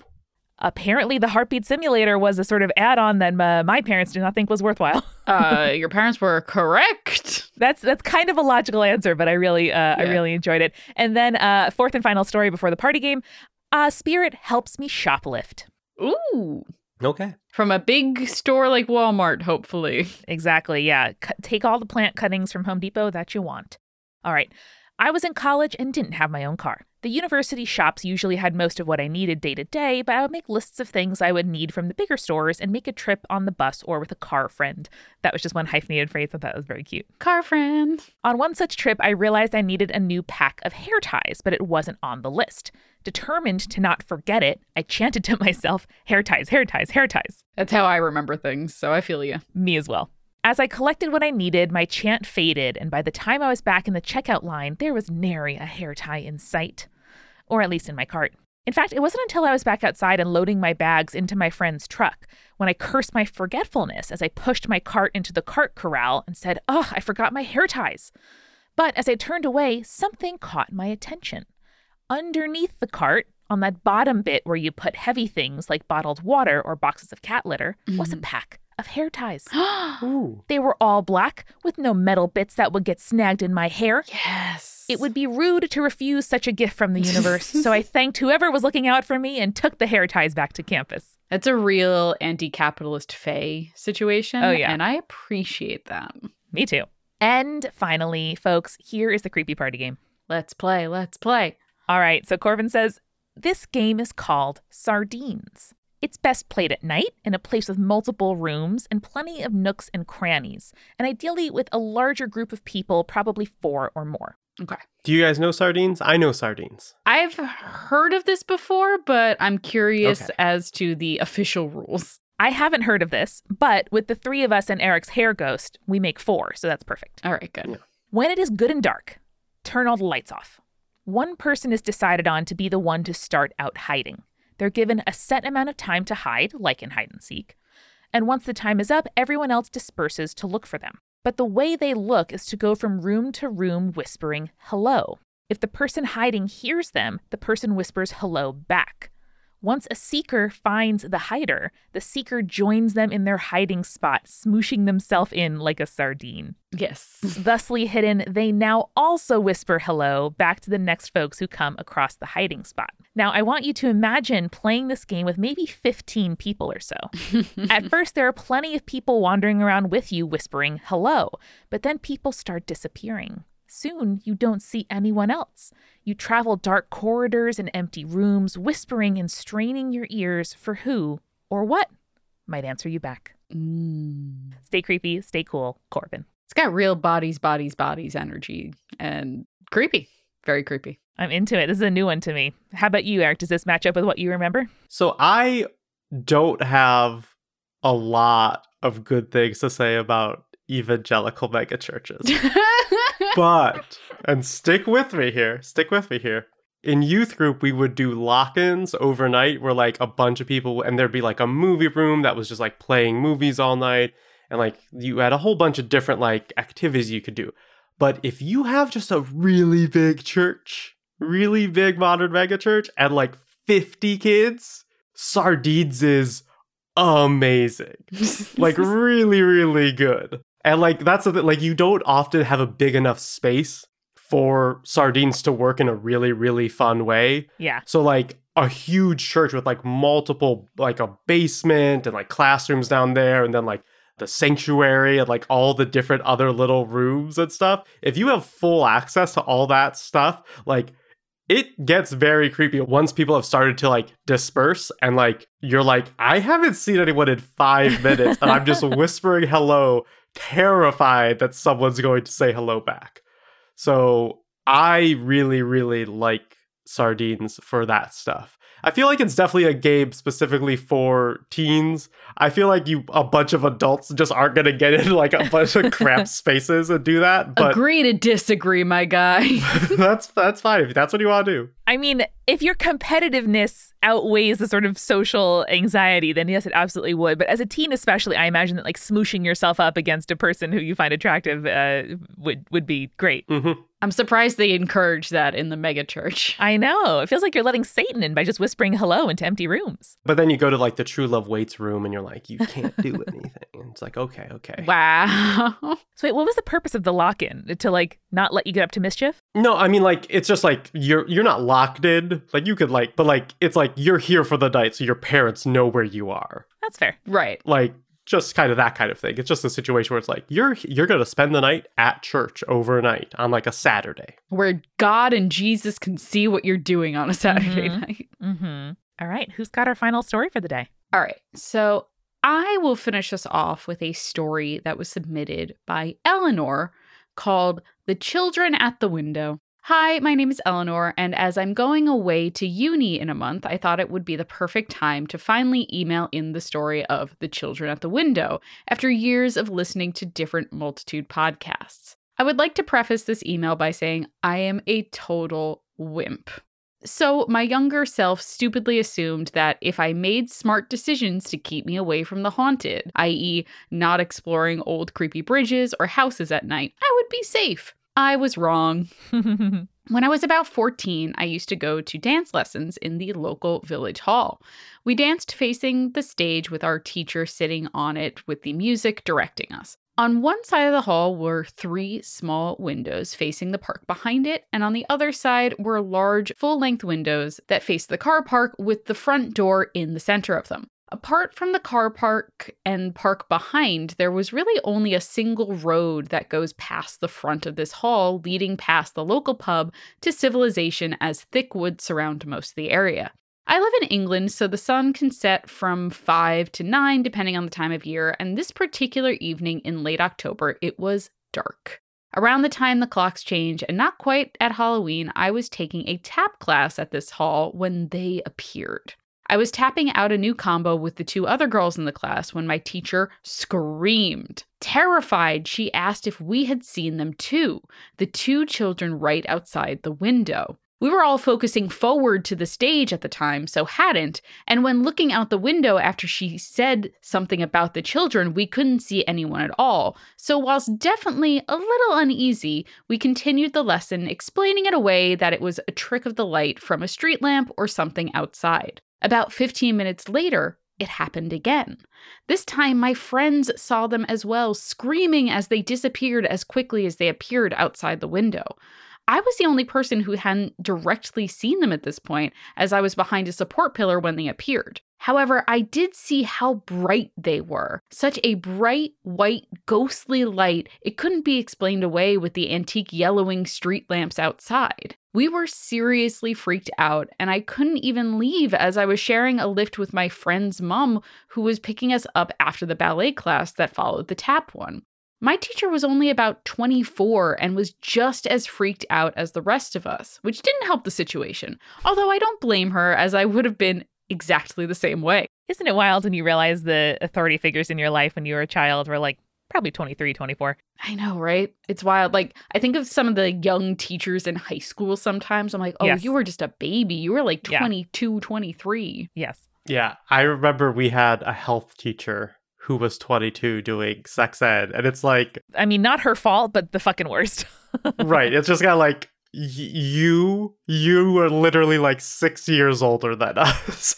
Apparently, the heartbeat simulator was a sort of add on that uh, my parents did not think was worthwhile. Uh, your parents were correct. That's that's kind of a logical answer, but I really uh, I really enjoyed it. And then uh, fourth and final story before the party game. Uh, Spirit helps me shoplift. Ooh. Okay. From a big store like Walmart, hopefully. Exactly. Yeah. C- take all the plant cuttings from Home Depot that you want. All right. I was in college and didn't have my own car. The university shops usually had most of what I needed day to day, but I would make lists of things I would need from the bigger stores and make a trip on the bus or with a car friend. That was just one hyphenated phrase I thought was very cute. Car friend. On one such trip, I realized I needed a new pack of hair ties, but it wasn't on the list. Determined to not forget it, I chanted to myself, hair ties, hair ties, hair ties. That's how I remember things, so I feel you. Me as well. As I collected what I needed, my chant faded, and by the time I was back in the checkout line, there was nary a hair tie in sight. Or at least in my cart. In fact, it wasn't until I was back outside and loading my bags into my friend's truck when I cursed my forgetfulness as I pushed my cart into the cart corral and said, Ugh, I forgot my hair ties. But as I turned away, something caught my attention. Underneath the cart, on that bottom bit where you put heavy things like bottled water or boxes of cat litter, was a Mhm. pack of hair ties. Ooh. They were all black, with no metal bits that would get snagged in my hair. yes. It would be rude to refuse such a gift from the universe, so I thanked whoever was looking out for me and took the hair ties back to campus. That's a real anti-capitalist fey situation. Oh, yeah. and I appreciate that. Me too. And finally, folks, here is the creepy party game. Let's play. Let's play. All right, so Corvin says this game is called Sardines. It's best played at night in a place with multiple rooms and plenty of nooks and crannies, and ideally with a larger group of people, probably four or more. Okay. Do you guys know sardines? I know sardines. I've heard of this before, but I'm curious Okay. as to the official rules. I haven't heard of this, but with the three of us and Eric's hair ghost, we make four, so that's perfect. All right, good. Yeah. When it is good and dark, turn all the lights off. One person is decided on to be the one to start out hiding. They're given a set amount of time to hide, like in hide and seek. And once the time is up, everyone else disperses to look for them. But the way they look is to go from room to room whispering hello. If the person hiding hears them, the person whispers hello back. Once a seeker finds the hider, the seeker joins them in their hiding spot, smooshing themselves in like a sardine. Yes. Thusly hidden, they now also whisper hello back to the next folks who come across the hiding spot. Now, I want you to imagine playing this game with maybe 15 people or so. At first, there are plenty of people wandering around with you whispering hello, but then people start disappearing. Soon, you don't see anyone else. You travel dark corridors and empty rooms, whispering and straining your ears for who or what might answer you back. Mm. Stay creepy, stay cool, Corvin. It's got real bodies, bodies, bodies energy and creepy. Very creepy. I'm into it. This is a new one to me. How about you, Eric? Does this match up with what you remember? So I don't have a lot of good things to say about evangelical megachurches. but and stick with me here stick with me here. In youth group we would do lock-ins overnight. Where like a bunch of people and there'd be like a movie room that was just like playing movies all night. And like you had a whole bunch of different like activities you could do. But if you have just a really big church really big modern mega church and like 50 kids sardines is amazing. Like really really good and like that's the thing like you don't often have a big enough space for sardines to work in a really really fun way Yeah. so like a huge church with like multiple like a basement and like classrooms down there and then like the sanctuary and like all the different other little rooms and stuff if you have full access to all that stuff like it gets very creepy once people have started to like disperse and like you're like i haven't seen anyone in five minutes and i'm just whispering hello terrified that someone's going to say hello back. So i really really like sardines for that stuff i feel like it's definitely a game specifically for teens i feel like you a bunch of adults just aren't going to get in like a bunch of cramped spaces and do that but Agree to disagree, my guy. that's that's fine if that's what you want to do I mean, if your competitiveness outweighs the sort of social anxiety, then yes, it absolutely would. But as a teen, especially, I imagine that like smooshing yourself up against a person who you find attractive uh, would would be great. hmm I'm surprised they encourage that in the mega church. I know. It feels like you're letting Satan in by just whispering hello into empty rooms. But then you go to like the True Love Waits room and you're like, you can't do anything. And it's like, okay, okay. Wow. So wait, what was the purpose of the lock-in? To like not let you get up to mischief? No, I mean like it's just like you're you're not locked in. Like you could like, but like it's like you're here for the night, so your parents know where you are. That's fair. right. Like just kind of that kind of thing. It's just a situation where it's like you're you're gonna spend the night at church overnight on like a Saturday. Where God and Jesus can see what you're doing on a Saturday Mhm. night. Mm-hmm. All right. Who's got our final story for the day? All right. So I will finish us off with a story that was submitted by Eleanor called The Children at the Window. Hi, my name is Eleanor, and as I'm going away to uni in a month, I thought it would be the perfect time to finally email in the story of The Children at the Window after years of listening to different multitude podcasts. I would like to preface this email by saying I am a total wimp. So, my younger self stupidly assumed that if I made smart decisions to keep me away from the haunted, i.e., not exploring old creepy bridges or houses at night, I would be safe. I was wrong. When I was about 14, I used to go to dance lessons in the local village hall. We danced facing the stage with our teacher sitting on it with the music directing us. On one side of the hall were three small windows facing the park behind it, and on the other side were large full length windows that faced the car park with the front door in the center of them. Apart from the car park and park behind, there was really only a single road that goes past the front of this hall, leading past the local pub to civilization as thick woods surround most of the area. I live in England, so the sun can set from 5 to 9, depending on the time of year, and this particular evening in late October, it was dark. Around the time the clocks change, and not quite at Halloween, I was taking a tap class at this hall when they appeared. I was tapping out a new combo with the two other girls in the class when my teacher screamed. Terrified, she asked if we had seen them too, the two children right outside the window. We were all focusing forward to the stage at the time, so hadn't, and when looking out the window after she said something about the children, we couldn't see anyone at all. So, whilst definitely a little uneasy, we continued the lesson, explaining it away that it was a trick of the light from a street lamp or something outside. About 15 minutes later, it happened again. This time, my friends saw them as well, screaming as they disappeared as quickly as they appeared outside the window. I was the only person who hadn't directly seen them at this point, as I was behind a support pillar when they appeared. However, I did see how bright they were. Such a bright, white, ghostly light, it couldn't be explained away with the antique yellowing street lamps outside. We were seriously freaked out, and I couldn't even leave as I was sharing a lift with my friend's mom, who was picking us up after the ballet class that followed the tap one. My teacher was only about 24 and was just as freaked out as the rest of us, which didn't help the situation. Although I don't blame her, as I would have been exactly the same way. Isn't it wild when you realize the authority figures in your life when you were a child were like probably 23, 24? I know, right? It's wild. Like, I think of some of the young teachers in high school sometimes. I'm like, oh, Yes. you were just a baby. You were like Yeah. 22, 23. Yes. Yeah, I remember we had a health teacher who was 22 doing sex ed, and it's like, I mean, not her fault, but the fucking worst. right, it's just kind of like y- you, you are literally like six years older than us.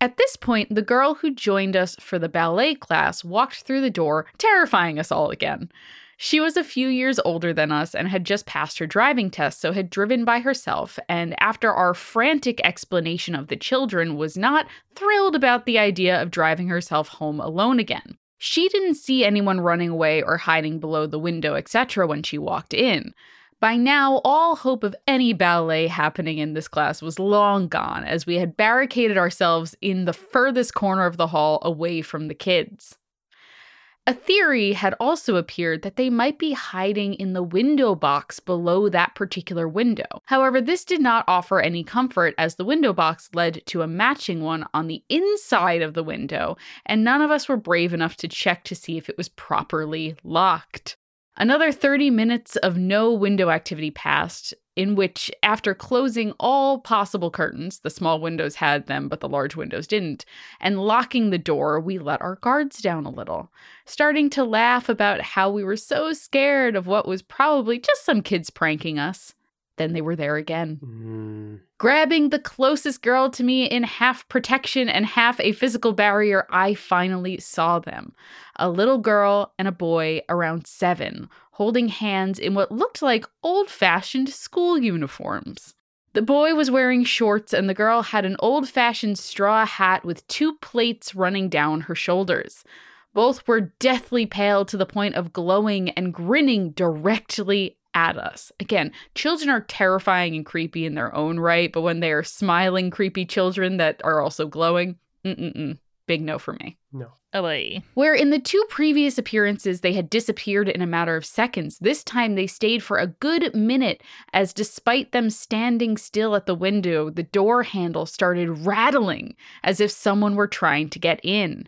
At this point, the girl who joined us for the ballet class walked through the door, terrifying us all again. She was a few years older than us and had just passed her driving test, so had driven by herself, and after our frantic explanation of the children, was not thrilled about the idea of driving herself home alone again. She didn't see anyone running away or hiding below the window, etc., when she walked in. By now, all hope of any ballet happening in this class was long gone, as we had barricaded ourselves in the furthest corner of the hall away from the kids. A theory had also appeared that they might be hiding in the window box below that particular window. However, this did not offer any comfort as the window box led to a matching one on the inside of the window, and none of us were brave enough to check to see if it was properly locked. Another 30 minutes of no window activity passed, in which, after closing all possible curtains, the small windows had them, but the large windows didn't, and locking the door, we let our guards down a little, starting to laugh about how we were so scared of what was probably just some kids pranking us. Then they were there again Mm, grabbing the closest girl to me in half protection and half a physical barrier, I finally saw them. A little girl and a boy around seven, holding hands in what looked like old fashioned school uniforms. The boy was wearing shorts, and the girl had an old fashioned straw hat with two plaits running down her shoulders. Both were deathly pale to the point of glowing and grinning directly at us. Again, children are terrifying and creepy in their own right, but when they are smiling, creepy children that are also glowing, mm-mm-mm, big no for me. No. Boy. Where in the two previous appearances they had disappeared in a matter of seconds, this time they stayed for a good minute, as despite them standing still at the window, the door handle started rattling as if someone were trying to get in.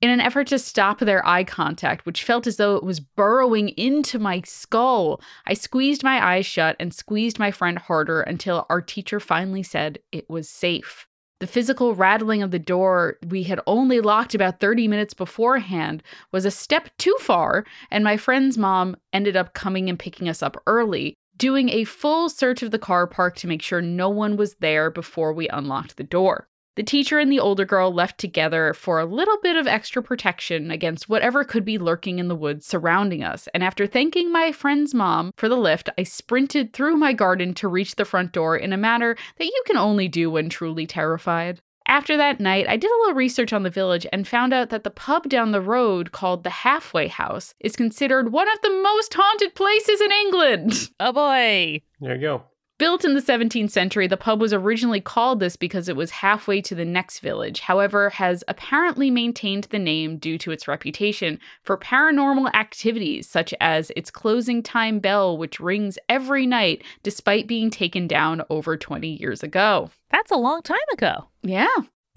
In an effort to stop their eye contact, which felt as though it was burrowing into my skull, I squeezed my eyes shut and squeezed my friend harder until our teacher finally said it was safe. The physical rattling of the door we had only locked about 30 minutes beforehand was a step too far, and my friend's mom ended up coming and picking us up early, doing a full search of the car park to make sure no one was there before we unlocked the door. The teacher and the older girl left together for a little bit of extra protection against whatever could be lurking in the woods surrounding us. And after thanking my friend's mom for the lift, I sprinted through my garden to reach the front door in a manner that you can only do when truly terrified. After that night, I did a little research on the village and found out that the pub down the road called the Halfway House is considered one of the most haunted places in England. Oh boy. There you go. Built in the 17th century, the pub was originally called this because it was halfway to the next village, however, has apparently maintained the name due to its reputation for paranormal activities, such as its closing time bell, which rings every night despite being taken down over 20 years ago. That's a long time ago. Yeah.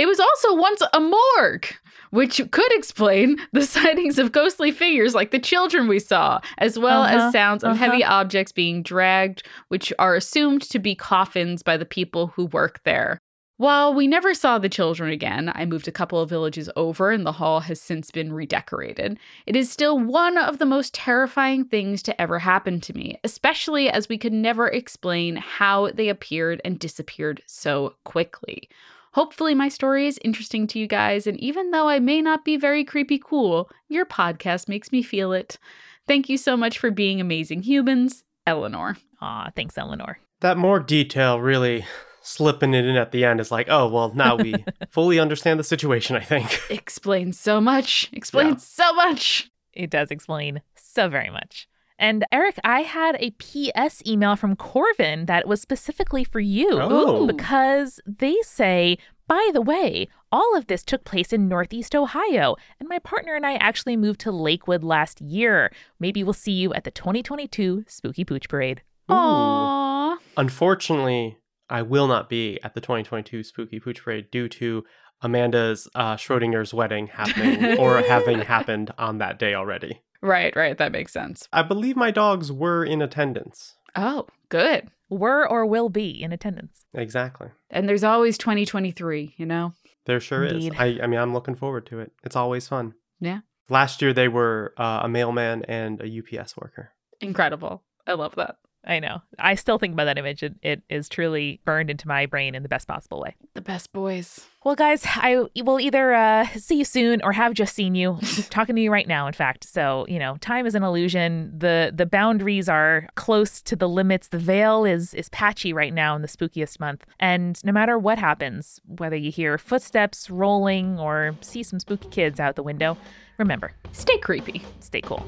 It was also once a morgue, which could explain the sightings of ghostly figures like the children we saw, as well Uh-huh, as sounds of uh-huh. heavy objects being dragged, which are assumed to be coffins by the people who work there. While we never saw the children again, I moved a couple of villages over and the hall has since been redecorated. It is still one of the most terrifying things to ever happen to me, especially as we could never explain how they appeared and disappeared so quickly. Hopefully, my story is interesting to you guys, and even though I may not be very creepy cool, your podcast makes me feel it. Thank you so much for being amazing humans, Eleanor. Aw, thanks, Eleanor. That more detail really slipping it in at the end is like, oh, well, now we fully understand the situation, I think. Explains so much. Explains so much. It does explain so very much. And Eric, I had a PS email from Corvin that was specifically for you Oh. because they say, by the way, all of this took place in Northeast Ohio, and my partner and I actually moved to Lakewood last year. Maybe we'll see you at the 2022 Spooky Pooch Parade. Ooh. Aww. Unfortunately, I will not be at the 2022 Spooky Pooch Parade due to Amanda's uh, Schrodinger's wedding happening or having happened on that day already. Right, right. That makes sense. I believe my dogs were in attendance. Oh, good. Were or will be in attendance. Exactly. And there's always 2023, you know? There sure Indeed. is. I, I mean, I'm looking forward to it. It's always fun. Yeah. Last year, they were uh, a mailman and a UPS worker. Incredible. I love that. I know. I still think about that image. It, it is truly burned into my brain in the best possible way. The best boys. Well, guys, I will either uh, see you soon or have just seen you. Talking to you right now, in fact. So you know, time is an illusion. the The boundaries are close to the limits. The veil is is patchy right now in the spookiest month. And no matter what happens, whether you hear footsteps rolling or see some spooky kids out the window, remember, Stay creepy. stay cool.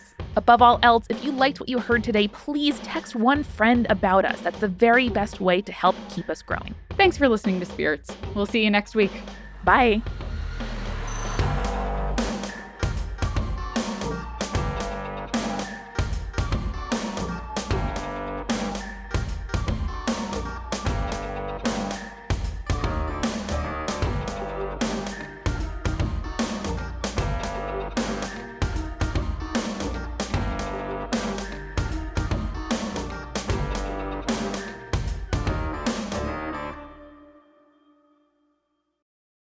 Above all else, if you liked what you heard today, please text one friend about us. That's the very best way to help keep us growing. Thanks for listening to Spirits. We'll see you next week. Bye.